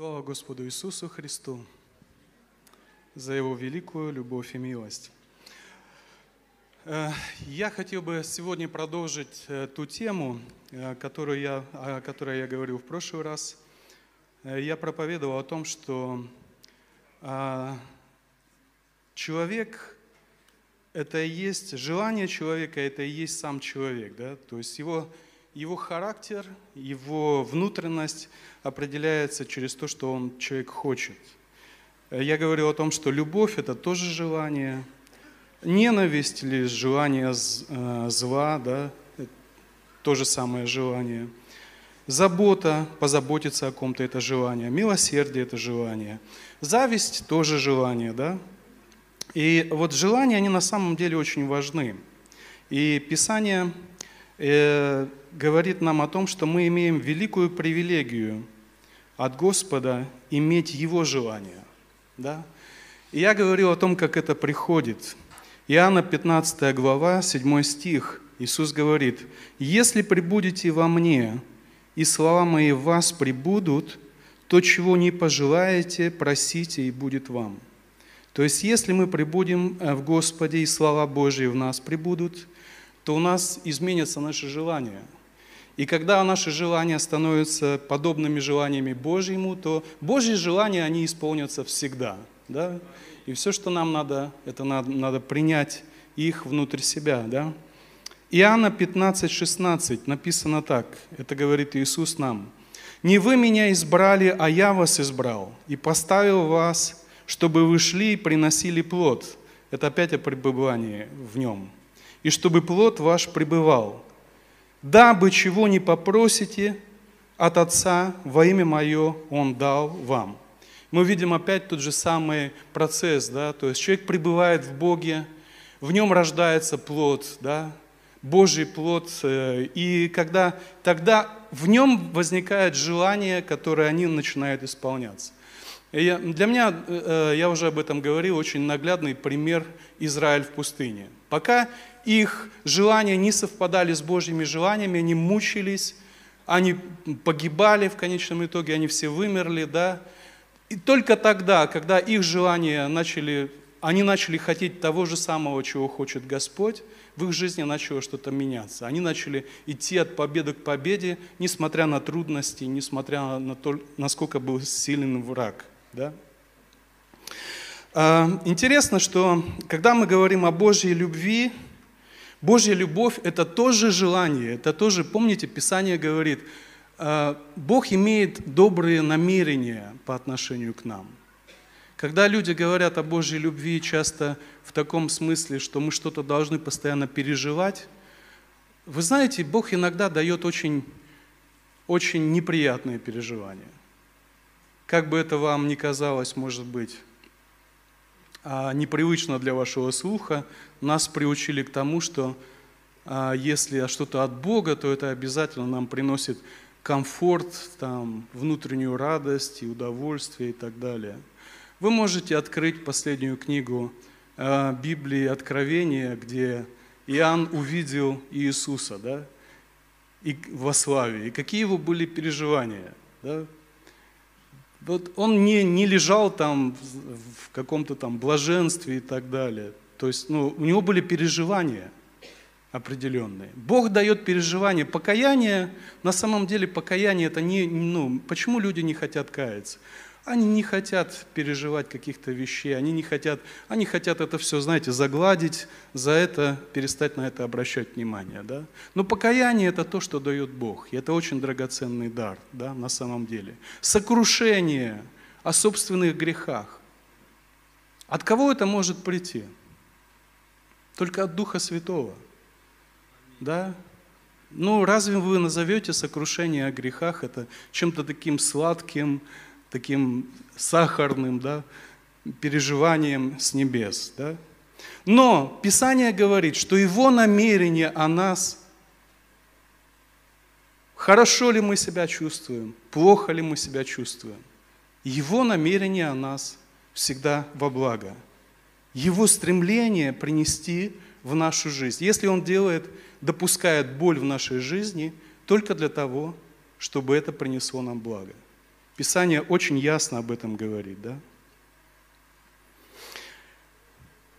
Слава Господу Иисусу Христу за Его великую любовь и милость. Э, я хотел бы сегодня продолжить э, ту тему, э, которую я, о которой я говорил в прошлый раз. Я проповедовал о том, что человек – это и есть, желание человека – это и есть сам человек. Да? То есть его его характер, его внутренность определяется через то, что он человек хочет. Я говорил о том, что любовь – это тоже желание, ненависть или желание э, зла, да, то же самое желание. Забота, позаботиться о ком-то – это желание. Милосердие – это желание. Зависть – тоже желание, да. И вот желания, они на самом деле очень важны. И Писание э, говорит нам о том, что мы имеем великую привилегию от Господа иметь Его желание. Да? И я говорил о том, как это приходит. Иоанна 15 глава, 7 стих. Иисус говорит, «Если прибудете во мне, и слова мои в вас прибудут, то, чего не пожелаете, просите, и будет вам». То есть, если мы прибудем э, в Господе, и слова Божьи в нас прибудут, то у нас изменятся наши желания – и когда наши желания становятся подобными желаниями Божьему, то Божьи желания, они исполнятся всегда. Да? И все, что нам надо, это надо, надо принять их внутрь себя. Да? Иоанна 15, 16 написано так, это говорит Иисус нам. «Не вы меня избрали, а я вас избрал и поставил вас, чтобы вы шли и приносили плод». Это опять о пребывании в нем. «И чтобы плод ваш пребывал, дабы чего не попросите от Отца во имя Мое Он дал вам. Мы видим опять тот же самый процесс, да, то есть человек пребывает в Боге, в нем рождается плод, да, Божий плод, э, и когда тогда в нем возникает желание, которое они начинают исполняться. Я, для меня, э, я уже об этом говорил, очень наглядный пример Израиль в пустыне. Пока их желания не совпадали с Божьими желаниями, они мучились, они погибали в конечном итоге, они все вымерли, да. И только тогда, когда их желания начали, они начали хотеть того же самого, чего хочет Господь, в их жизни начало что-то меняться. Они начали идти от победы к победе, несмотря на трудности, несмотря на то, насколько был силен враг. Да? А, интересно, что когда мы говорим о Божьей любви, Божья любовь – это тоже желание, это тоже, помните, Писание говорит, э, Бог имеет добрые намерения по отношению к нам. Когда люди говорят о Божьей любви часто в таком смысле, что мы что-то должны постоянно переживать, вы знаете, Бог иногда дает очень, очень неприятные переживания. Как бы это вам ни казалось, может быть, непривычно для вашего слуха, нас приучили к тому, что а, если что-то от Бога, то это обязательно нам приносит комфорт, там, внутреннюю радость и удовольствие и так далее. Вы можете открыть последнюю книгу а, Библии Откровения, где Иоанн увидел Иисуса да, и во славе, и какие его были переживания. Да? Вот он не, не лежал там в каком-то там блаженстве и так далее. То есть ну, у него были переживания определенные. Бог дает переживания. Покаяние, на самом деле покаяние это не, ну, почему люди не хотят каяться? Они не хотят переживать каких-то вещей, они не хотят, они хотят это все, знаете, загладить, за это перестать на это обращать внимание. Да? Но покаяние это то, что дает Бог, и это очень драгоценный дар да, на самом деле. Сокрушение о собственных грехах. От кого это может прийти? Только от Духа Святого. Да? Ну, разве вы назовете сокрушение о грехах это чем-то таким сладким, таким сахарным да, переживанием с небес. Да? Но Писание говорит, что Его намерение о нас, хорошо ли мы себя чувствуем, плохо ли мы себя чувствуем, Его намерение о нас всегда во благо. Его стремление принести в нашу жизнь. Если Он делает, допускает боль в нашей жизни, только для того, чтобы это принесло нам благо. Писание очень ясно об этом говорит, да?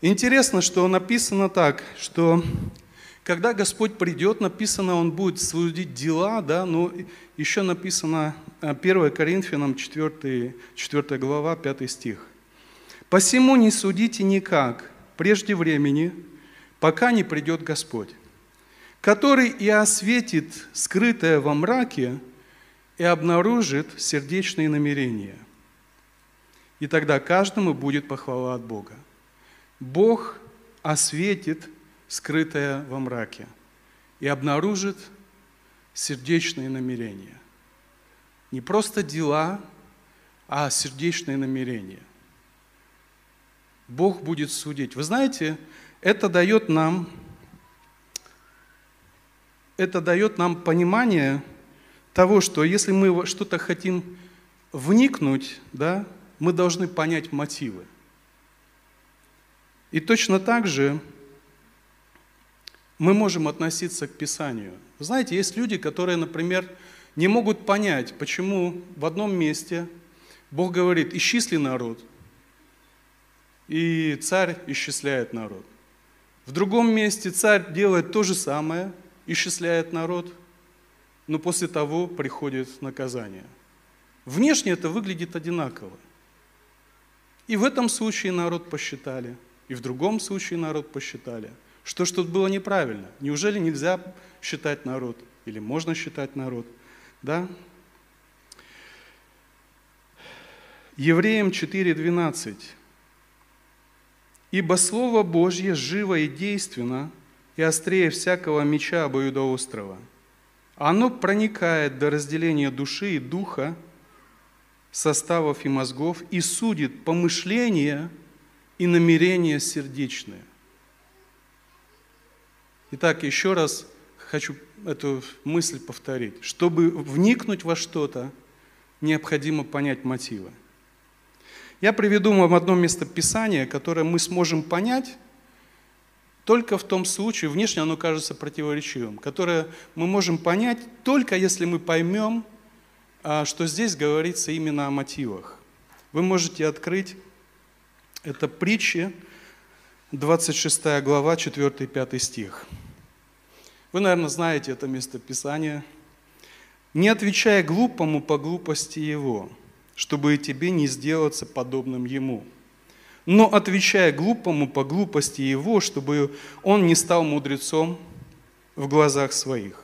Интересно, что написано так, что когда Господь придет, написано, Он будет судить дела, да, но еще написано 1 э, Коринфянам 4, 4 глава, 5 стих. «Посему не судите никак прежде времени, пока не придет Господь, который и осветит скрытое во мраке и обнаружит сердечные намерения. И тогда каждому будет похвала от Бога. Бог осветит скрытое во мраке и обнаружит сердечные намерения. Не просто дела, а сердечные намерения. Бог будет судить. Вы знаете, это дает нам, это дает нам понимание того, что если мы что-то хотим вникнуть, да, мы должны понять мотивы. И точно так же мы можем относиться к Писанию. Знаете, есть люди, которые, например, не могут понять, почему в одном месте Бог говорит, исчисли народ, и царь исчисляет народ. В другом месте царь делает то же самое, исчисляет народ, но после того приходит наказание. Внешне это выглядит одинаково. И в этом случае народ посчитали – и в другом случае народ посчитали. Что тут было неправильно? Неужели нельзя считать народ? Или можно считать народ? Да? Евреям 4.12. «Ибо Слово Божье живо и действенно, и острее всякого меча обоюдоострого. Оно проникает до разделения души и духа, составов и мозгов, и судит помышления и намерения сердечные. Итак, еще раз хочу эту мысль повторить. Чтобы вникнуть во что-то, необходимо понять мотивы. Я приведу вам одно местописание, которое мы сможем понять только в том случае, внешне оно кажется противоречивым, которое мы можем понять только если мы поймем, а, что здесь говорится именно о мотивах. Вы можете открыть это притчи, 26 глава, 4-5 стих. Вы, наверное, знаете это местописание. «Не отвечай глупому по глупости его, чтобы и тебе не сделаться подобным ему. Но отвечай глупому по глупости его, чтобы он не стал мудрецом в глазах своих».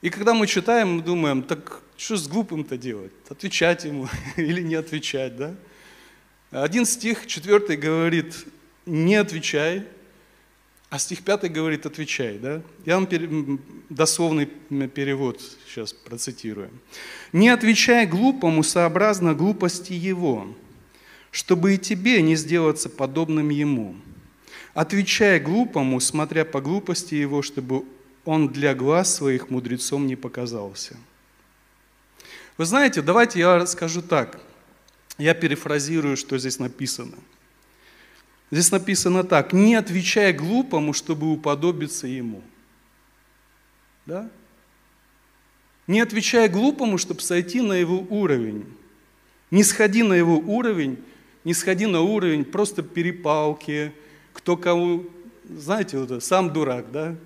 И когда мы читаем, мы думаем, так что с глупым-то делать? Отвечать ему или не отвечать, да? Один стих, четвертый говорит, не отвечай, а стих пятый говорит, отвечай. Да? Я вам дословный перевод сейчас процитирую. «Не отвечай глупому сообразно глупости его, чтобы и тебе не сделаться подобным ему. Отвечай глупому, смотря по глупости его, чтобы он для глаз своих мудрецом не показался». Вы знаете, давайте я расскажу так – я перефразирую, что здесь написано. Здесь написано так, не отвечай глупому, чтобы уподобиться ему. Да? Не отвечай глупому, чтобы сойти на его уровень. Не сходи на его уровень, не сходи на уровень просто перепалки, кто кого, знаете, вот это, сам дурак, да?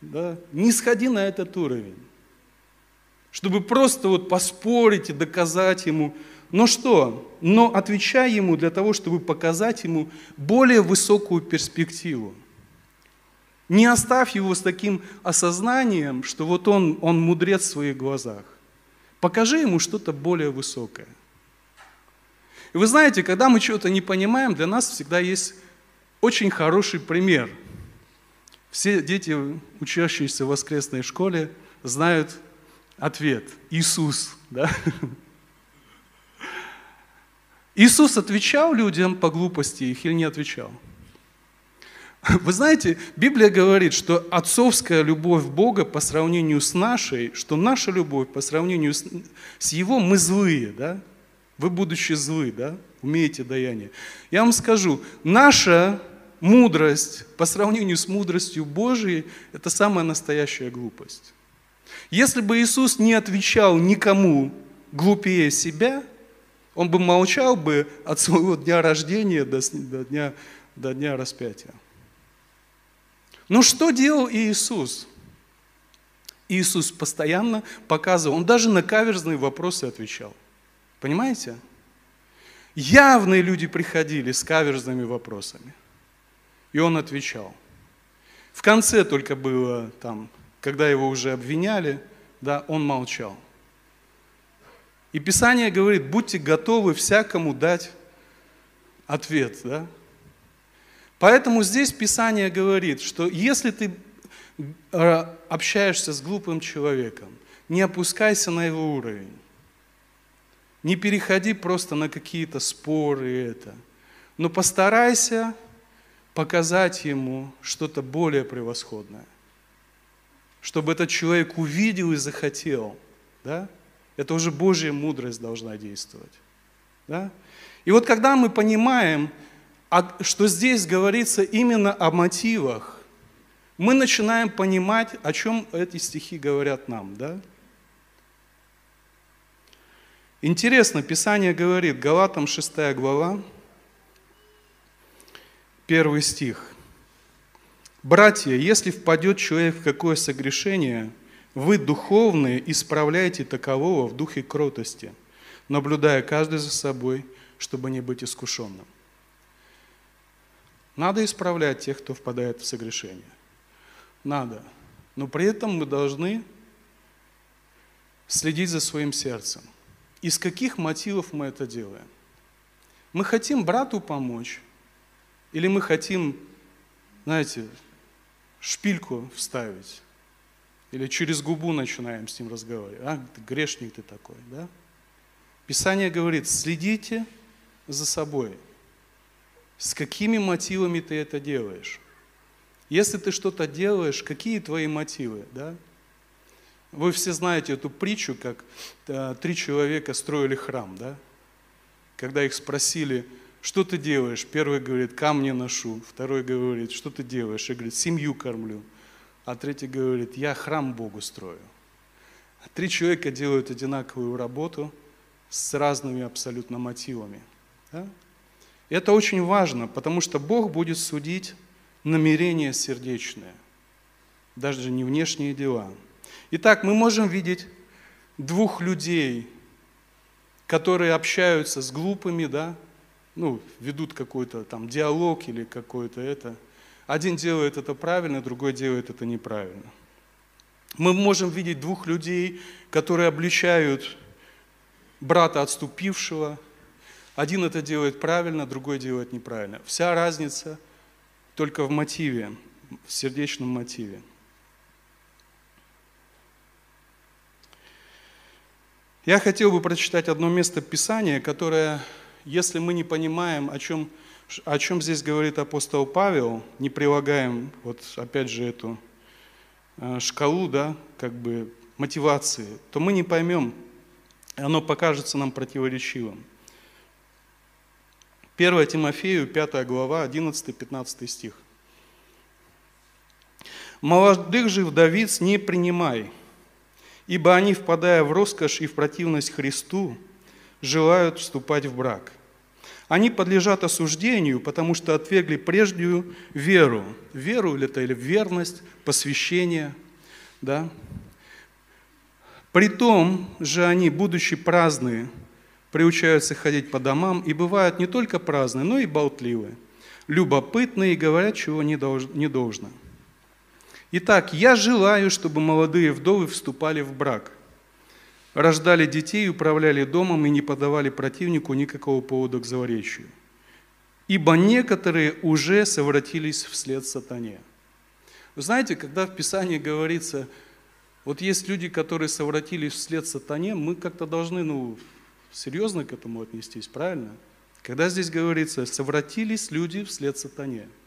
да? Не сходи на этот уровень, чтобы просто вот поспорить и доказать ему, но что? Но отвечай ему для того, чтобы показать ему более высокую перспективу. Не оставь его с таким осознанием, что вот он, он мудрец в своих глазах. Покажи ему что-то более высокое. И вы знаете, когда мы чего-то не понимаем, для нас всегда есть очень хороший пример. Все дети, учащиеся в воскресной школе, знают ответ. Иисус. Да? Иисус отвечал людям по глупости их или не отвечал? Вы знаете, Библия говорит, что отцовская любовь Бога по сравнению с нашей, что наша любовь по сравнению с, Его, мы злые, да? Вы, будучи злы, да, умеете даяние. Я вам скажу, наша мудрость по сравнению с мудростью Божией, это самая настоящая глупость. Если бы Иисус не отвечал никому глупее себя, он бы молчал бы от своего дня рождения до, до, дня, до дня распятия. Но что делал Иисус? Иисус постоянно показывал, он даже на каверзные вопросы отвечал. Понимаете? Явные люди приходили с каверзными вопросами. И он отвечал. В конце только было там, когда его уже обвиняли, да, он молчал. И Писание говорит, будьте готовы всякому дать ответ, да? Поэтому здесь Писание говорит, что если ты э, общаешься с глупым человеком, не опускайся на его уровень. Не переходи просто на какие-то споры это. Но постарайся показать ему что-то более превосходное. Чтобы этот человек увидел и захотел. Да? Это уже Божья мудрость должна действовать. Да? И вот когда мы понимаем, что здесь говорится именно о мотивах, мы начинаем понимать, о чем эти стихи говорят нам. Да? Интересно, Писание говорит, Галатам 6 глава, первый стих. «Братья, если впадет человек в какое согрешение, вы, духовные, исправляйте такового в духе кротости, наблюдая каждый за собой, чтобы не быть искушенным». Надо исправлять тех, кто впадает в согрешение. Надо. Но при этом мы должны следить за своим сердцем – из каких мотивов мы это делаем? Мы хотим брату помочь? Или мы хотим, знаете, шпильку вставить? Или через губу начинаем с ним разговаривать? А, ты грешник ты такой, да? Писание говорит, следите за собой. С какими мотивами ты это делаешь? Если ты что-то делаешь, какие твои мотивы, да? Вы все знаете эту притчу, как э, три человека строили храм, да? Когда их спросили, что ты делаешь? Первый говорит, камни ношу. Второй говорит, что ты делаешь? И говорит, семью кормлю. А третий говорит, я храм Богу строю. Три человека делают одинаковую работу с разными абсолютно мотивами. Да? Это очень важно, потому что Бог будет судить намерения сердечные, даже не внешние дела – Итак, мы можем видеть двух людей, которые общаются с глупыми, да, ну, ведут какой-то там диалог или какой-то это. Один делает это правильно, другой делает это неправильно. Мы можем видеть двух людей, которые обличают брата отступившего. Один это делает правильно, другой делает неправильно. Вся разница только в мотиве, в сердечном мотиве. Я хотел бы прочитать одно место Писания, которое, если мы не понимаем, о чем, о чем здесь говорит апостол Павел, не прилагаем, вот опять же, эту э, шкалу, да, как бы мотивации, то мы не поймем, оно покажется нам противоречивым. 1 Тимофею, 5 глава, 11-15 стих. «Молодых же вдовиц не принимай, ибо они, впадая в роскошь и в противность Христу, желают вступать в брак. Они подлежат осуждению, потому что отвергли прежнюю веру. Веру или это или верность, посвящение. Да? Притом же они, будучи праздные, приучаются ходить по домам и бывают не только праздные, но и болтливые, любопытные и говорят, чего не должно. Итак, я желаю, чтобы молодые вдовы вступали в брак, рождали детей, управляли домом и не подавали противнику никакого повода к заворечию. Ибо некоторые уже совратились вслед сатане. Вы знаете, когда в Писании говорится, вот есть люди, которые совратились вслед сатане, мы как-то должны, ну, серьезно к этому отнестись, правильно? Когда здесь говорится, совратились люди вслед сатане –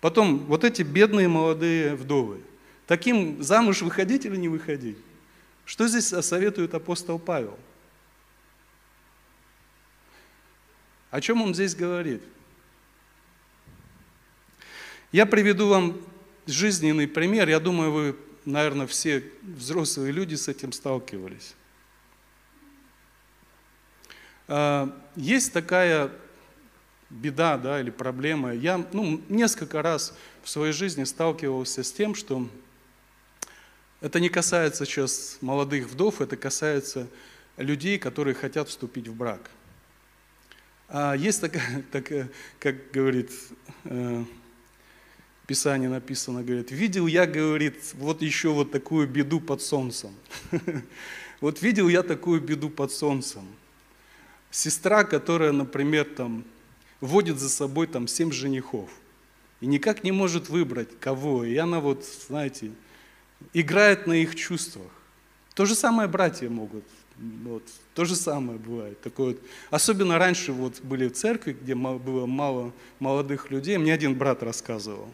Потом, вот эти бедные молодые вдовы. Таким замуж выходить или не выходить? Что здесь советует апостол Павел? О чем он здесь говорит? Я приведу вам жизненный пример. Я думаю, вы, наверное, все взрослые люди с этим сталкивались. А, есть такая беда да, или проблема. Я ну, несколько раз в своей жизни сталкивался с тем, что это не касается сейчас молодых вдов, это касается людей, которые хотят вступить в брак. А есть такая, такая как говорит э, Писание написано, говорит, видел я, говорит, вот еще вот такую беду под солнцем. Вот видел я такую беду под солнцем. Сестра, которая, например, там, водит за собой там семь женихов и никак не может выбрать кого. И она вот, знаете, играет на их чувствах. То же самое братья могут. Вот, то же самое бывает. Такое вот. Особенно раньше вот были в церкви, где было мало молодых людей. Мне один брат рассказывал,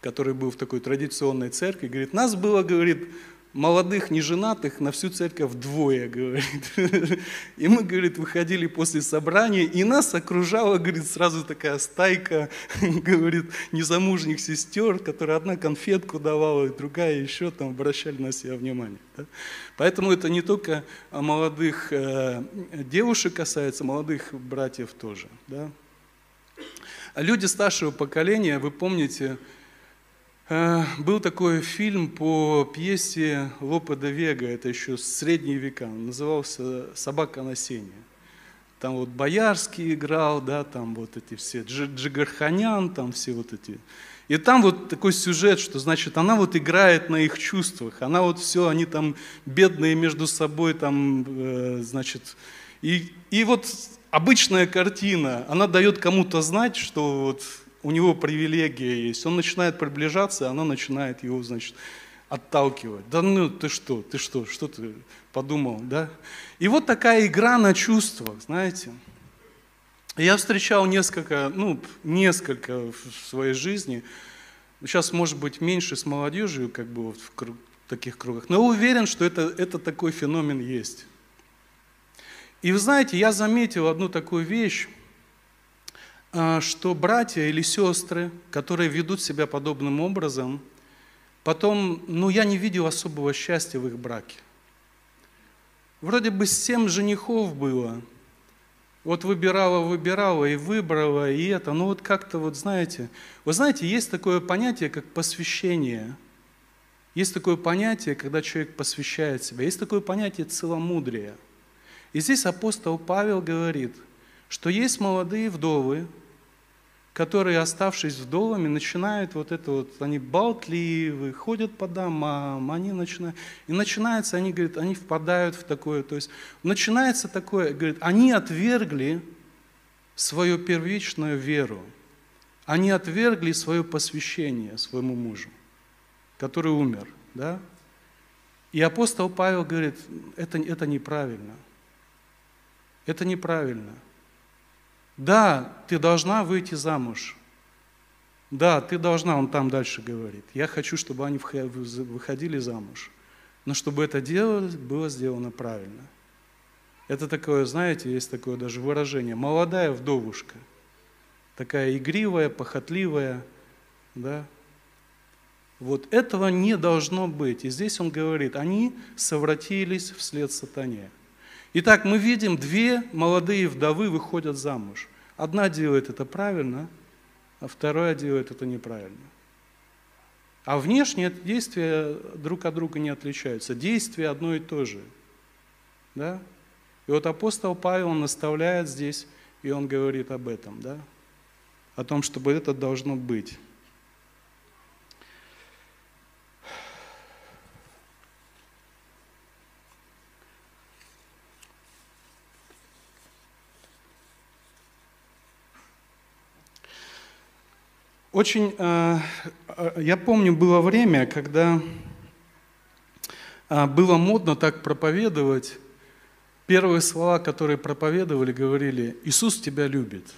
который был в такой традиционной церкви. Говорит, нас было, говорит, молодых неженатых на всю церковь вдвое, говорит. И мы, говорит, выходили после собрания, и нас окружала, говорит, сразу такая стайка, говорит, незамужних сестер, которая одна конфетку давала, и другая еще там обращали на себя внимание. Да? Поэтому это не только молодых э, девушек касается, молодых братьев тоже. Да? Люди старшего поколения, вы помните, был такой фильм по пьесе Лопе де Вега, это еще средние века, назывался «Собака на сене». Там вот Боярский играл, да, там вот эти все, Джигарханян, там все вот эти. И там вот такой сюжет, что значит она вот играет на их чувствах, она вот все, они там бедные между собой, там, э, значит, и, и вот обычная картина, она дает кому-то знать, что вот у него привилегия есть, он начинает приближаться, она начинает его, значит, отталкивать. Да ну ты что, ты что, что ты подумал, да? И вот такая игра на чувствах, знаете. Я встречал несколько, ну, несколько в своей жизни, сейчас, может быть, меньше с молодежью, как бы вот в таких кругах, но уверен, что это, это такой феномен есть. И вы знаете, я заметил одну такую вещь, что братья или сестры, которые ведут себя подобным образом, потом, ну, я не видел особого счастья в их браке. Вроде бы семь женихов было, вот выбирала, выбирала и выбрала, и это, ну вот как-то вот, знаете, вы знаете, есть такое понятие, как посвящение. Есть такое понятие, когда человек посвящает себя. Есть такое понятие целомудрия. И здесь апостол Павел говорит, что есть молодые вдовы, которые, оставшись вдовами, начинают вот это вот, они болтливы, ходят по домам, они начинают, и начинается, они, говорят, они впадают в такое, то есть начинается такое, говорит, они отвергли свою первичную веру, они отвергли свое посвящение своему мужу, который умер, да? И апостол Павел говорит, это, это неправильно, это неправильно – да, ты должна выйти замуж. Да, ты должна, он там дальше говорит. Я хочу, чтобы они выходили замуж. Но чтобы это делалось, было сделано правильно. Это такое, знаете, есть такое даже выражение. Молодая вдовушка. Такая игривая, похотливая. Да? Вот этого не должно быть. И здесь он говорит, они совратились вслед сатане. Итак, мы видим, две молодые вдовы выходят замуж. Одна делает это правильно, а вторая делает это неправильно. А внешние действия друг от друга не отличаются. Действие одно и то же. Да? И вот апостол Павел наставляет здесь, и он говорит об этом, да? о том, чтобы это должно быть. Очень, э, э, я помню, было время, когда э, было модно так проповедовать. Первые слова, которые проповедовали, говорили, Иисус тебя любит.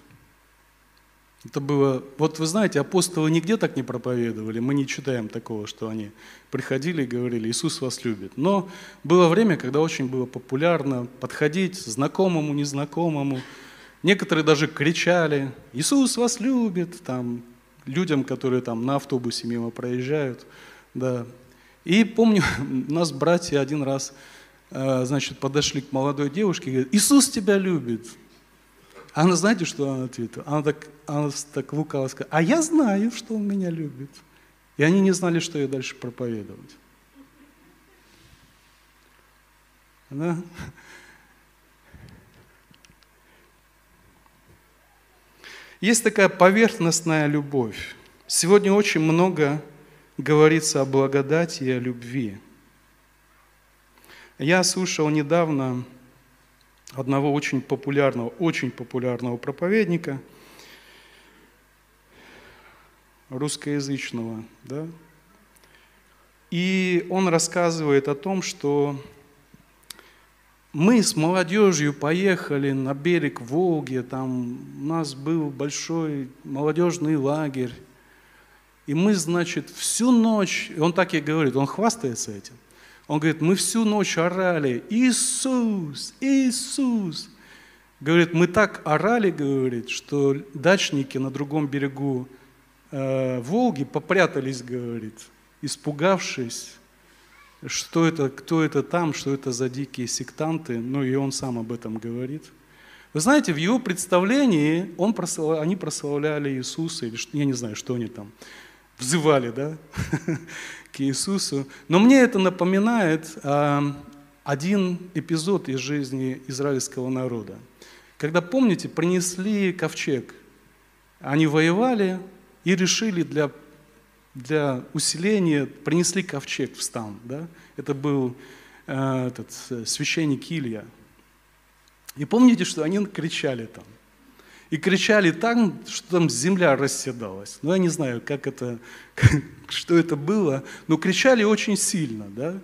Это было, вот вы знаете, апостолы нигде так не проповедовали, мы не читаем такого, что они приходили и говорили, Иисус вас любит. Но было время, когда очень было популярно подходить знакомому, незнакомому. Некоторые даже кричали, Иисус вас любит, там, людям, которые там на автобусе мимо проезжают. Да. И помню, нас братья один раз э, значит, подошли к молодой девушке и говорят, Иисус тебя любит. Она, знаете, что она ответила? Она так, она так лукаво сказала, а я знаю, что он меня любит. И они не знали, что ей дальше проповедовать. Да? Есть такая поверхностная любовь. Сегодня очень много говорится о благодати и о любви. Я слушал недавно одного очень популярного, очень популярного проповедника, русскоязычного, да, и он рассказывает о том, что мы с молодежью поехали на берег Волги, там у нас был большой молодежный лагерь, и мы, значит, всю ночь, он так и говорит, он хвастается этим, он говорит, мы всю ночь орали, Иисус, Иисус. Говорит, мы так орали, говорит, что дачники на другом берегу э, Волги попрятались, говорит, испугавшись, что это, кто это там, что это за дикие сектанты, ну и он сам об этом говорит. Вы знаете, в его представлении он прослав... они прославляли Иисуса, или я не знаю, что они там, взывали, да, к Иисусу. Но мне это напоминает а, один эпизод из жизни израильского народа. Когда, помните, принесли ковчег, они воевали и решили для, для усиления, принесли ковчег в стан. Да? Это был э, этот, священник Илья. И помните, что они кричали там – и кричали там, что там земля расседалась. Ну, я не знаю, как это, что это было, но кричали очень сильно, да.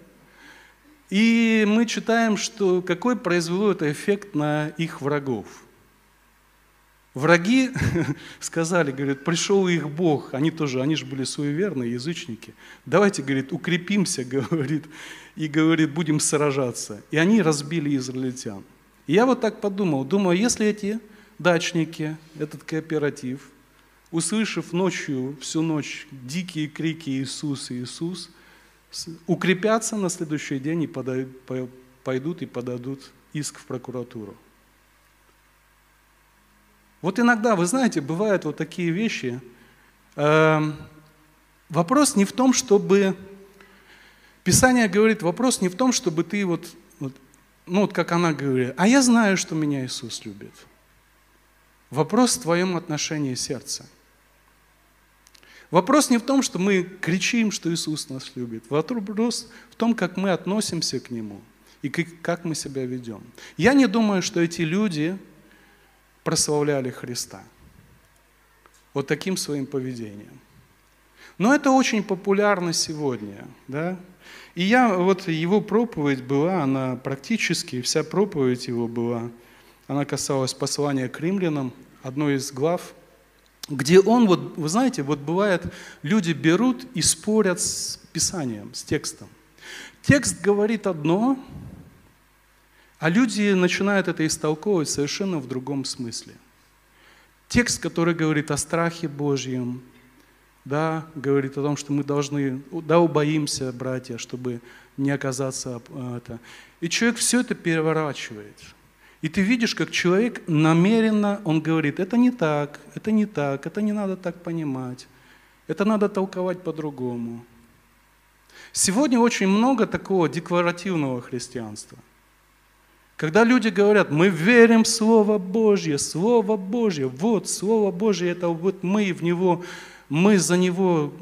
И мы читаем, что какой произвело это эффект на их врагов. Враги сказали, говорят, пришел их Бог, они тоже, они же были суеверные язычники. Давайте, говорит, укрепимся, говорит, и, говорит, будем сражаться. И они разбили израильтян. И я вот так подумал, думаю, если эти дачники, этот кооператив, услышав ночью, всю ночь дикие крики «Иисус, Иисус», укрепятся на следующий день и пойдут и подадут иск в прокуратуру. Вот иногда, вы знаете, бывают вот такие вещи. Эм, вопрос не в том, чтобы... Писание говорит, вопрос не в том, чтобы ты вот, вот ну вот как она говорит, а я знаю, что меня Иисус любит. Вопрос в твоем отношении сердца. Вопрос не в том, что мы кричим, что Иисус нас любит. Вопрос в том, как мы относимся к Нему и как мы себя ведем. Я не думаю, что эти люди прославляли Христа вот таким своим поведением. Но это очень популярно сегодня. Да? И я, вот его проповедь была, она практически, вся проповедь его была – она касалась послания к римлянам, одной из глав, где он, вот, вы знаете, вот бывает, люди берут и спорят с Писанием, с текстом. Текст говорит одно, а люди начинают это истолковывать совершенно в другом смысле. Текст, который говорит о страхе Божьем, да, говорит о том, что мы должны, да, убоимся, братья, чтобы не оказаться а, это. И человек все это переворачивает – и ты видишь, как человек намеренно, он говорит, это не так, это не так, это не надо так понимать, это надо толковать по-другому. Сегодня очень много такого декларативного христианства. Когда люди говорят, мы верим в Слово Божье, Слово Божье, вот Слово Божье, это вот мы в Него, мы за Него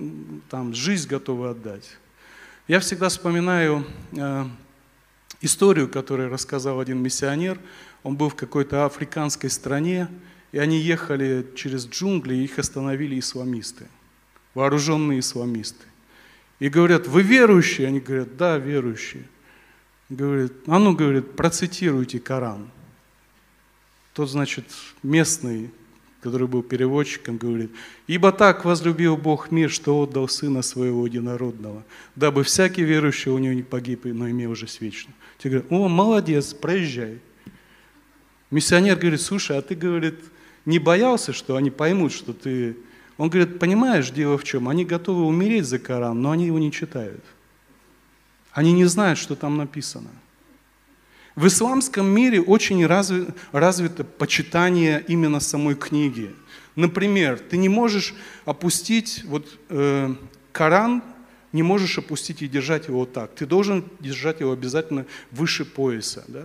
там, жизнь готовы отдать. Я всегда вспоминаю э, историю, которую рассказал один миссионер. Он был в какой-то африканской стране, и они ехали через джунгли, и их остановили исламисты, вооруженные исламисты. И говорят, вы верующие? Они говорят, да, верующие. Говорит, а ну, говорит, процитируйте Коран. Тот, значит, местный который был переводчиком, говорит, «Ибо так возлюбил Бог мир, что отдал Сына Своего Единородного, дабы всякий верующий у него не погиб, но имел жизнь вечную». Те говорят, «О, молодец, проезжай». Миссионер говорит, слушай, а ты, говорит, не боялся, что они поймут, что ты... Он говорит, понимаешь, дело в чем? Они готовы умереть за Коран, но они его не читают. Они не знают, что там написано. В исламском мире очень разви, развито почитание именно самой книги. Например, ты не можешь опустить вот, э, Коран, не можешь опустить и держать его вот так. Ты должен держать его обязательно выше пояса. Да?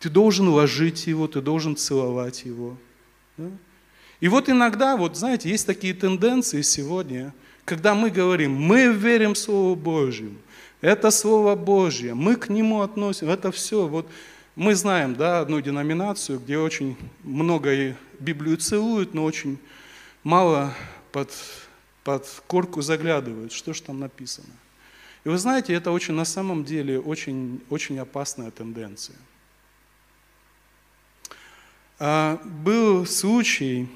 Ты должен ложить его, ты должен целовать его. Да? И вот иногда, вот знаете, есть такие тенденции сегодня, когда мы говорим, мы верим в Слово Божьему, это Слово Божье, мы к нему относим, это все. Вот мы знаем да, одну деноминацию, где очень много и Библию целуют, но очень мало под, под корку заглядывают, что же там написано. И вы знаете, это очень, на самом деле очень, очень опасная тенденция. А, был случай,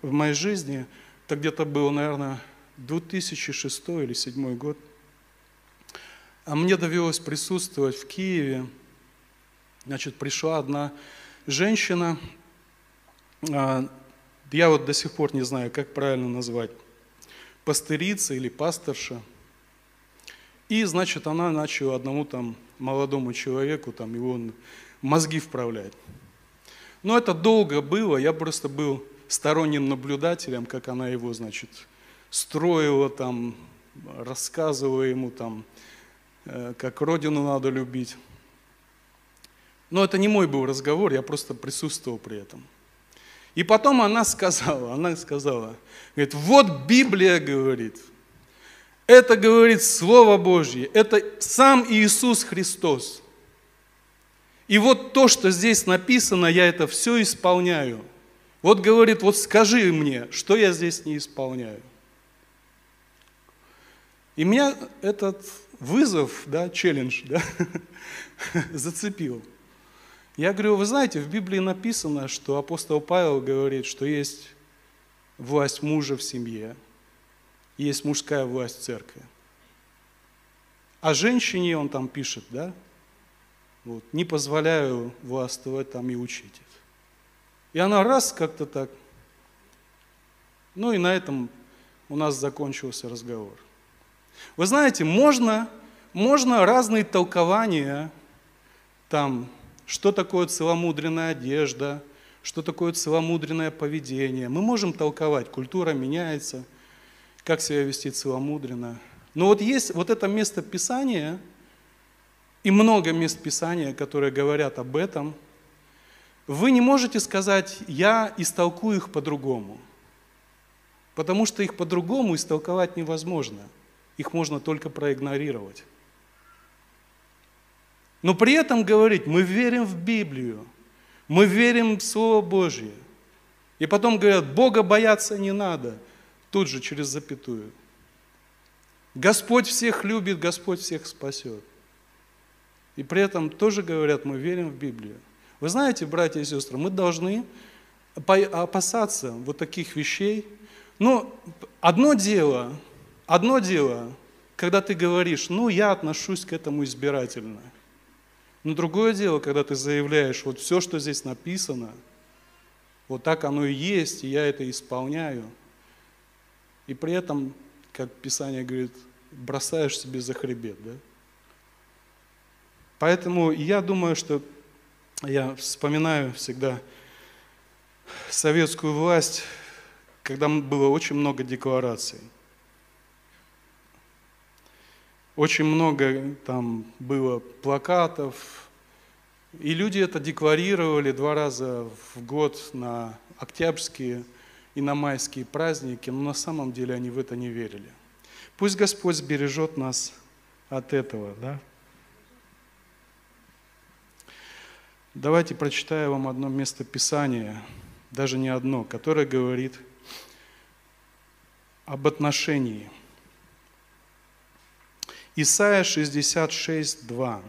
в моей жизни, это где-то был, наверное, 2006 или 2007 год, мне довелось присутствовать в Киеве. Значит, пришла одна женщина, а, я вот до сих пор не знаю, как правильно назвать, пастырица или пасторша. И, значит, она начала одному там молодому человеку там его мозги вправлять. Но это долго было, я просто был сторонним наблюдателем, как она его, значит, строила там, рассказывала ему там, как родину надо любить. Но это не мой был разговор, я просто присутствовал при этом. И потом она сказала, она сказала, говорит, вот Библия говорит, это говорит Слово Божье, это сам Иисус Христос. И вот то, что здесь написано, я это все исполняю – вот говорит, вот скажи мне, что я здесь не исполняю. И меня этот вызов, да, челлендж, да, зацепил. Я говорю, вы знаете, в Библии написано, что апостол Павел говорит, что есть власть мужа в семье, есть мужская власть в церкви. А женщине он там пишет, да, вот, не позволяю властвовать там и учить. И она раз как-то так. Ну и на этом у нас закончился разговор. Вы знаете, можно, можно разные толкования, там, что такое целомудренная одежда, что такое целомудренное поведение. Мы можем толковать, культура меняется, как себя вести целомудренно. Но вот есть вот это место Писания, и много мест Писания, которые говорят об этом – вы не можете сказать, я истолкую их по-другому, потому что их по-другому истолковать невозможно. Их можно только проигнорировать. Но при этом говорить, мы верим в Библию, мы верим в Слово Божье. И потом говорят, Бога бояться не надо, тут же через запятую. Господь всех любит, Господь всех спасет. И при этом тоже говорят, мы верим в Библию. Вы знаете, братья и сестры, мы должны опасаться вот таких вещей. Но одно дело, одно дело, когда ты говоришь, ну, я отношусь к этому избирательно. Но другое дело, когда ты заявляешь, вот все, что здесь написано, вот так оно и есть, и я это исполняю. И при этом, как Писание говорит, бросаешь себе за хребет. Да? Поэтому я думаю, что я вспоминаю всегда советскую власть, когда было очень много деклараций. Очень много там было плакатов, и люди это декларировали два раза в год на октябрьские и на майские праздники, но на самом деле они в это не верили. Пусть Господь сбережет нас от этого, да? Давайте прочитаю вам одно место Писания, даже не одно, которое говорит об отношении. Исайя 66, 2.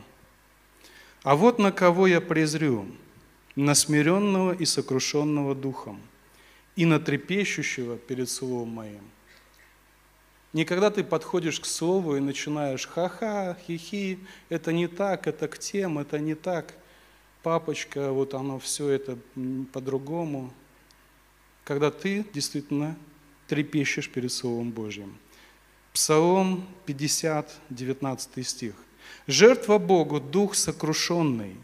«А вот на кого я презрю, на смиренного и сокрушенного духом, и на трепещущего перед словом моим». Никогда ты подходишь к слову и начинаешь ха-ха, хи-хи, это не так, это к тем, это не так – папочка, вот оно все это по-другому. Когда ты действительно трепещешь перед Словом Божьим. Псалом 50, 19 стих. «Жертва Богу – дух сокрушенный,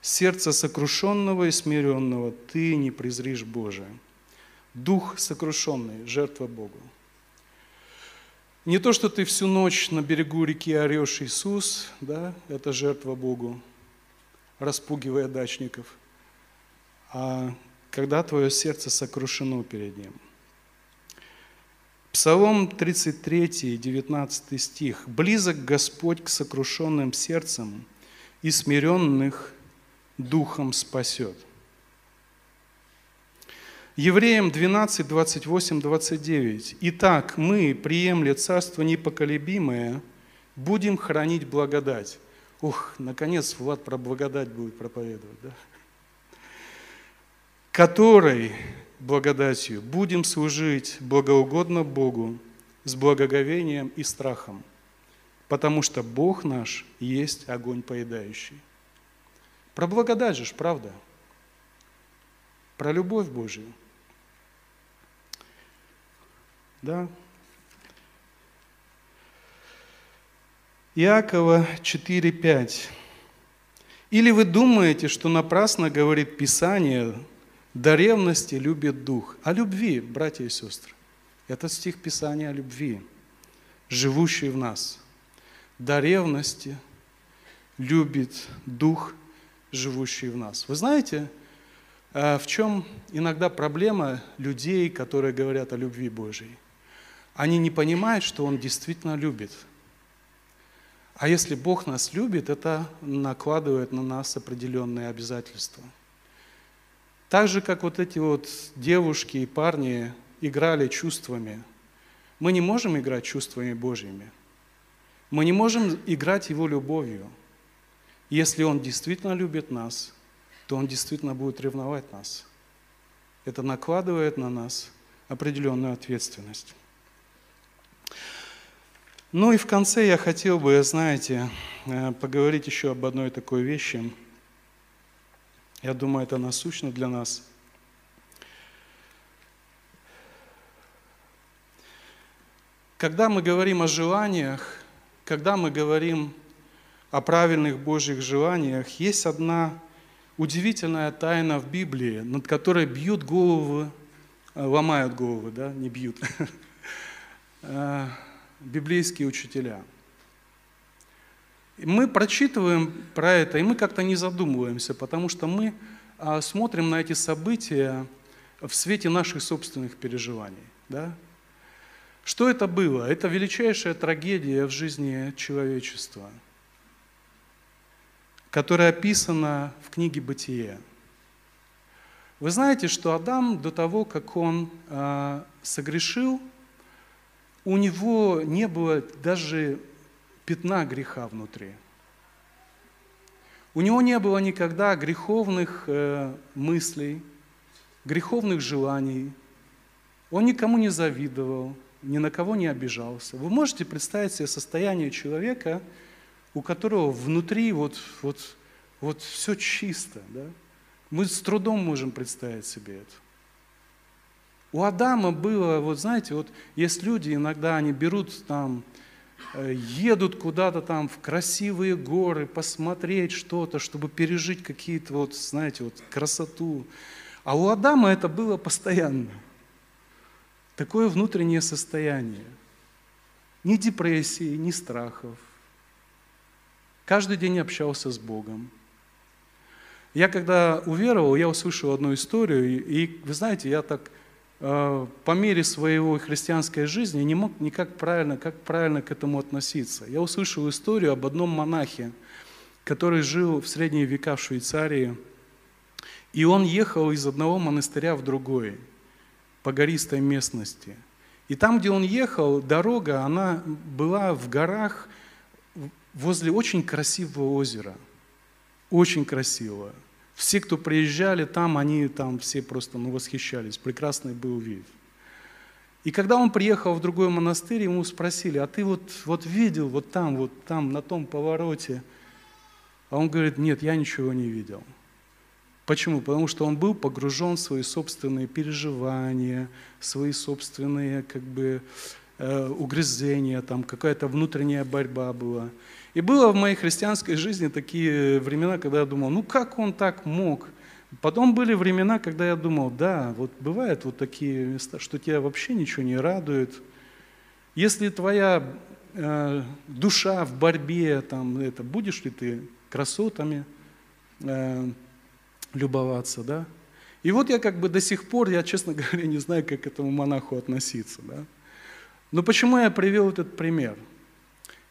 Сердце сокрушенного и смиренного ты не презришь Божие. Дух сокрушенный – жертва Богу. Не то, что ты всю ночь на берегу реки орешь Иисус, да, это жертва Богу, распугивая дачников, а когда твое сердце сокрушено перед Ним. Псалом 33, 19 стих. «Близок Господь к сокрушенным сердцам, и смиренных духом спасет». Евреям 12, 28, 29. «Итак, мы, приемля царство непоколебимое, будем хранить благодать». Ух, наконец Влад про благодать будет проповедовать, да? Которой благодатью будем служить благоугодно Богу с благоговением и страхом, потому что Бог наш есть огонь поедающий. Про благодать же, правда? Про любовь Божию – да? Иакова 4:5. Или вы думаете, что напрасно говорит Писание, до ревности любит дух. О любви, братья и сестры. Это стих Писания о любви, живущий в нас. До ревности любит дух, живущий в нас. Вы знаете, э, в чем иногда проблема людей, которые говорят о любви Божьей? они не понимают, что Он действительно любит. А если Бог нас любит, это накладывает на нас определенные обязательства. Так же, как вот эти вот девушки и парни играли чувствами, мы не можем играть чувствами Божьими. Мы не можем играть Его любовью. Если Он действительно любит нас, то Он действительно будет ревновать нас. Это накладывает на нас определенную ответственность. Ну и в конце я хотел бы, знаете, э, поговорить еще об одной такой вещи. Я думаю, это насущно для нас. Когда мы говорим о желаниях, когда мы говорим о правильных Божьих желаниях, есть одна удивительная тайна в Библии, над которой бьют головы, э, ломают головы, да, не бьют, э, библейские учителя. Мы прочитываем про это, и мы как-то не задумываемся, потому что мы а, смотрим на эти события в свете наших собственных переживаний. Да? Что это было? Это величайшая трагедия в жизни человечества, которая описана в книге «Бытие». Вы знаете, что Адам до того, как он э, согрешил, у него не было даже пятна греха внутри. У него не было никогда греховных э, мыслей, греховных желаний. Он никому не завидовал, ни на кого не обижался. Вы можете представить себе состояние человека, у которого внутри вот, вот, вот все чисто. Да? Мы с трудом можем представить себе это. У Адама было, вот знаете, вот есть люди, иногда они берут там, едут куда-то там в красивые горы, посмотреть что-то, чтобы пережить какие-то вот, знаете, вот красоту. А у Адама это было постоянно. Такое внутреннее состояние. Ни депрессии, ни страхов. Каждый день общался с Богом. Я когда уверовал, я услышал одну историю, и вы знаете, я так Э, по мере своего христианской жизни не мог никак правильно, как правильно к этому относиться. Я услышал историю об одном монахе, который жил в средние века в Швейцарии, и он ехал из одного монастыря в другой, по гористой местности. И там, где он ехал, дорога, она была в горах возле очень красивого озера. Очень красивого. Все, кто приезжали там, они там все просто ну, восхищались. Прекрасный был вид. И когда он приехал в другой монастырь, ему спросили, а ты вот, вот видел вот там, вот там, на том повороте? А он говорит, нет, я ничего не видел. Почему? Потому что он был погружен в свои собственные переживания, свои собственные как бы, э, угрызения, там какая-то внутренняя борьба была. И было в моей христианской жизни такие времена, когда я думал, ну как он так мог? Потом были времена, когда я думал, да, вот бывают вот такие места, что тебя вообще ничего не радует. Если твоя э, душа в борьбе, там, это, будешь ли ты красотами э, любоваться, да? И вот я как бы до сих пор, я, честно говоря, не знаю, как к этому монаху относиться, да? Но почему я привел этот пример?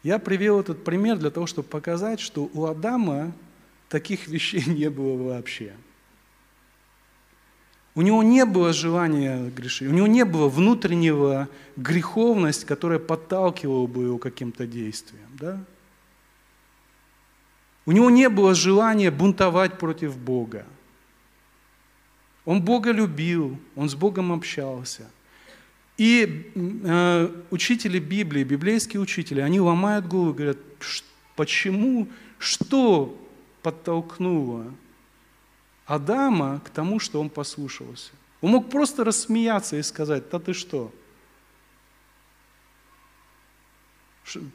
Я привел этот пример для того, чтобы показать, что у Адама таких вещей не было вообще. У него не было желания грешить, у него не было внутреннего греховности, которая подталкивала бы его каким-то действиям. Да? У него не было желания бунтовать против Бога. Он Бога любил, он с Богом общался. И э, учители Библии, библейские учители, они ломают голову говорят, почему, что подтолкнуло Адама к тому, что он послушался. Он мог просто рассмеяться и сказать, да ты что?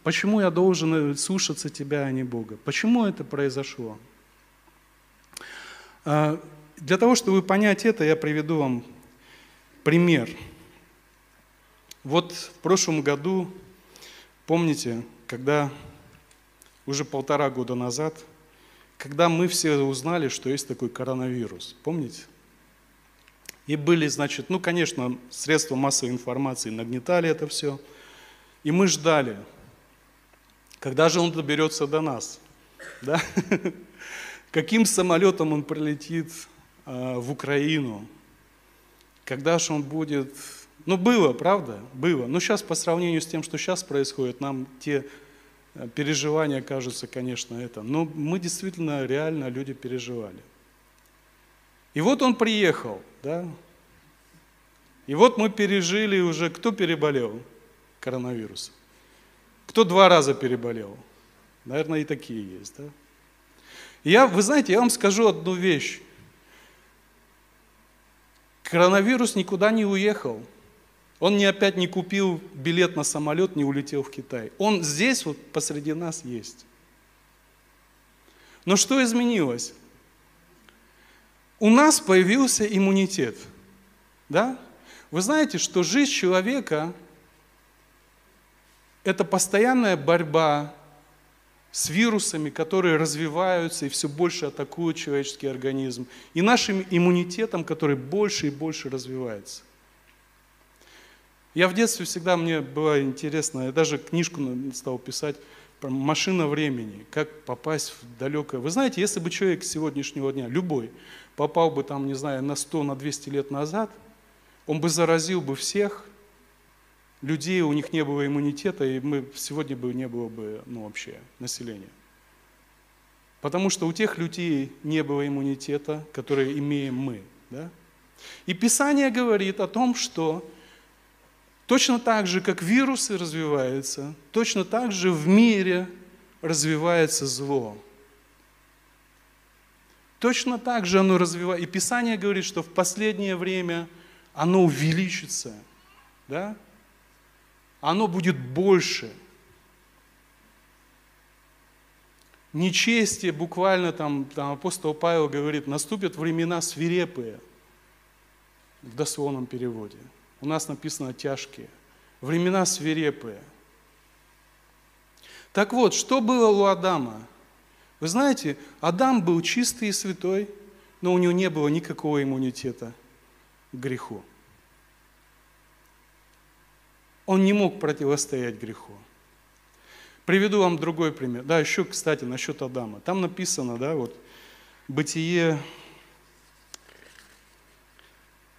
Почему я должен слушаться тебя, а не Бога? Почему это произошло? А, для того, чтобы понять это, я приведу вам пример. Вот в прошлом году, помните, когда уже полтора года назад – когда мы все узнали, что есть такой коронавирус. Помните? И были, значит, ну, конечно, средства массовой информации нагнетали это все. И мы ждали, когда же он доберется до нас. Да? Каким самолетом он прилетит э, в Украину? Когда же он будет... Ну, было, правда? Было. Но сейчас по сравнению с тем, что сейчас происходит, нам те переживания кажутся, конечно, это. Но мы действительно, реально люди переживали. И вот он приехал, да. И вот мы пережили уже, кто переболел коронавирусом? Кто два раза переболел? Наверное, и такие есть, да. я, вы знаете, я вам скажу одну вещь. Коронавирус никуда не уехал – он не опять не купил билет на самолет, не улетел в Китай. Он здесь вот посреди нас есть. Но что изменилось? У нас появился иммунитет. Да? Вы знаете, что жизнь человека – это постоянная борьба с вирусами, которые развиваются и все больше атакуют человеческий организм, и нашим иммунитетом, который больше и больше развивается. Я в детстве всегда, мне было интересно, я даже книжку стал писать машина времени, как попасть в далекое. Вы знаете, если бы человек сегодняшнего дня, любой, попал бы там, не знаю, на 100, на 200 лет назад, он бы заразил бы всех людей, у них не было иммунитета, и мы сегодня бы не было бы, ну, вообще, населения. Потому что у тех людей не было иммунитета, который имеем мы. Да? И Писание говорит о том, что Точно так же, как вирусы развиваются, точно так же в мире развивается зло. Точно так же оно развивается. И Писание говорит, что в последнее время оно увеличится. Да? Оно будет больше. Нечестие, буквально там, там апостол Павел говорит, наступят времена свирепые в дословном переводе – у нас написано тяжкие. Времена свирепые. Так вот, что было у Адама? Вы знаете, Адам был чистый и святой, но у него не было никакого иммунитета к греху. Он не мог противостоять греху. Приведу вам другой пример. Да, еще, кстати, насчет Адама. Там написано, да, вот, Бытие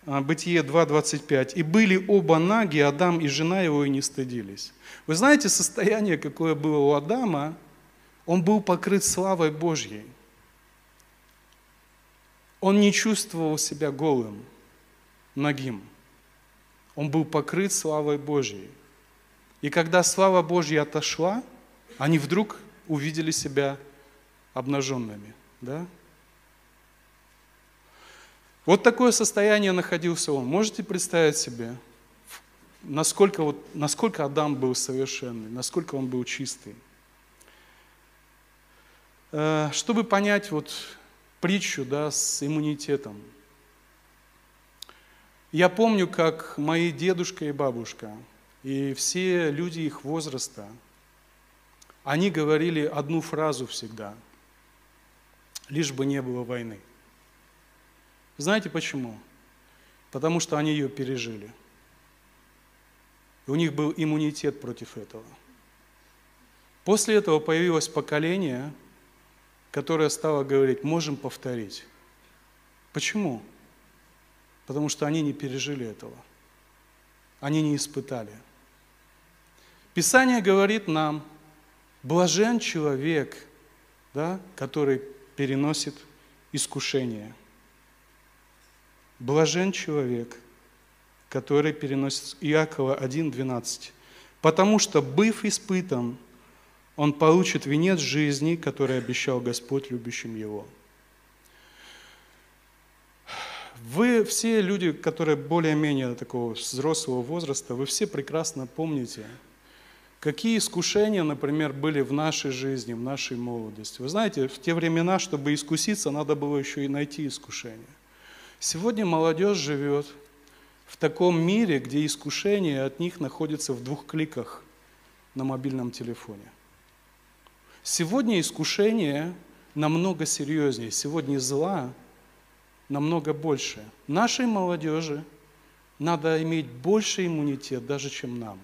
Бытие 2.25. «И были оба наги, Адам и жена его, и не стыдились». Вы знаете состояние, какое было у Адама? Он был покрыт славой Божьей. Он не чувствовал себя голым, нагим. Он был покрыт славой Божьей. И когда слава Божья отошла, они вдруг увидели себя обнаженными. Да? Вот такое состояние находился он. Можете представить себе? насколько, вот, насколько Адам был совершенный, насколько он был чистый. Э, чтобы понять вот притчу да, с иммунитетом. Я помню, как мои дедушка и бабушка, и все люди их возраста, они говорили одну фразу всегда, лишь бы не было войны. Знаете почему? Потому что они ее пережили. И у них был иммунитет против этого. После этого появилось поколение, которое стало говорить, можем повторить. Почему? Потому что они не пережили этого. Они не испытали. Писание говорит нам, блажен человек, да, который переносит искушение – Блажен человек, который переносит Иакова 1.12. Потому что, быв испытан, он получит венец жизни, который обещал Господь любящим его. Вы все люди, которые более-менее такого взрослого возраста, вы все прекрасно помните, какие искушения, например, были в нашей жизни, в нашей молодости. Вы знаете, в те времена, чтобы искуситься, надо было еще и найти искушение. Сегодня молодежь живет в таком мире, где искушение от них находится в двух кликах на мобильном телефоне. Сегодня искушение намного серьезнее, сегодня зла намного больше. Нашей молодежи надо иметь больше иммунитет даже, чем нам.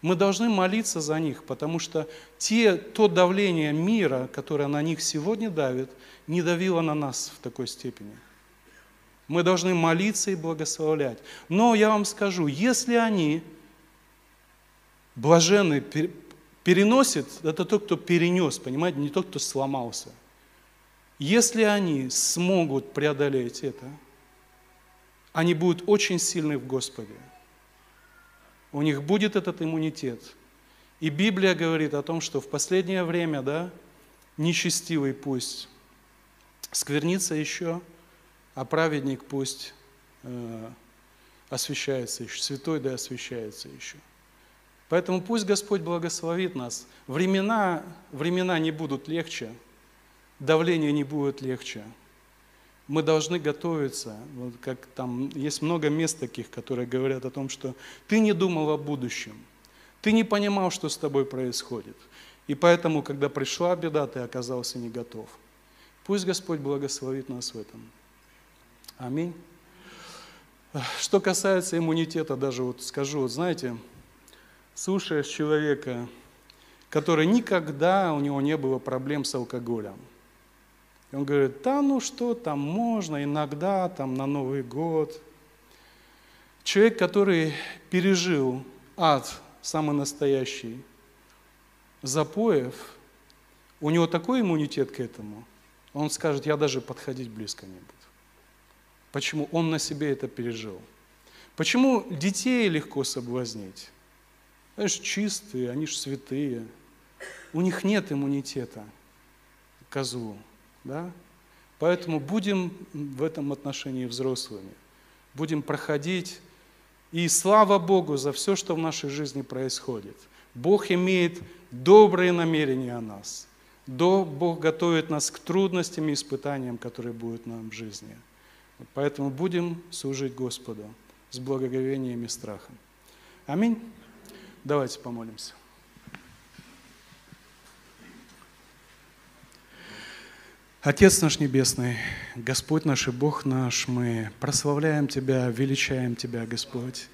Мы должны молиться за них, потому что те, то давление мира, которое на них сегодня давит, не давило на нас в такой степени. Мы должны молиться и благословлять. Но я вам скажу, если они блаженны переносят, это тот, кто перенес, понимаете, не тот, кто сломался. Если они смогут преодолеть это, они будут очень сильны в Господе у них будет этот иммунитет. И Библия говорит о том, что в последнее время, да, нечестивый пусть сквернится еще, а праведник пусть э, освящается еще, святой да освящается еще. Поэтому пусть Господь благословит нас. Времена, времена не будут легче, давление не будет легче мы должны готовиться. Вот как там есть много мест таких, которые говорят о том, что ты не думал о будущем, ты не понимал, что с тобой происходит. И поэтому, когда пришла беда, ты оказался не готов. Пусть Господь благословит нас в этом. Аминь. Что касается иммунитета, даже вот скажу, вот знаете, слушаешь человека, который никогда у него не было проблем с алкоголем – и он говорит, да ну что там, можно иногда, там на Новый год. Человек, который пережил ад, самый настоящий, запоев, у него такой иммунитет к этому, он скажет, я даже подходить близко не буду. Почему? Он на себе это пережил. Почему детей легко соблазнить? Они же чистые, они же святые. У них нет иммунитета к козлу. Да? Поэтому будем в этом отношении взрослыми. Будем проходить. И слава Богу за все, что в нашей жизни происходит. Бог имеет добрые намерения о нас. Бог готовит нас к трудностям и испытаниям, которые будут нам в жизни. Поэтому будем служить Господу с благоговением и страхом. Аминь. Давайте помолимся. Отец наш Небесный, Господь наш и Бог наш, мы прославляем Тебя, величаем Тебя, Господь.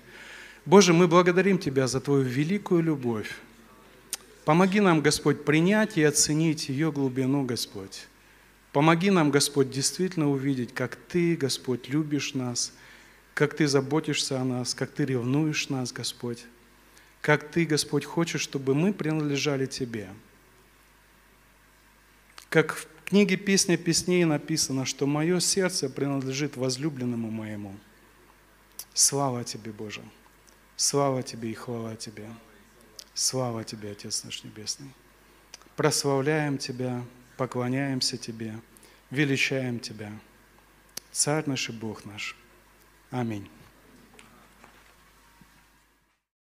Боже, мы благодарим Тебя за Твою великую любовь. Помоги нам, Господь, принять и оценить ее глубину, Господь. Помоги нам, Господь, действительно увидеть, как Ты, Господь, любишь нас, как Ты заботишься о нас, как Ты ревнуешь нас, Господь, как Ты, Господь, хочешь, чтобы мы принадлежали Тебе. Как в книге «Песня песней» написано, что мое сердце принадлежит возлюбленному моему. Слава Тебе, Боже! Слава Тебе и хвала Тебе! Слава Тебе, Отец наш Небесный! Прославляем Тебя, поклоняемся Тебе, величаем Тебя. Царь наш и Бог наш. Аминь.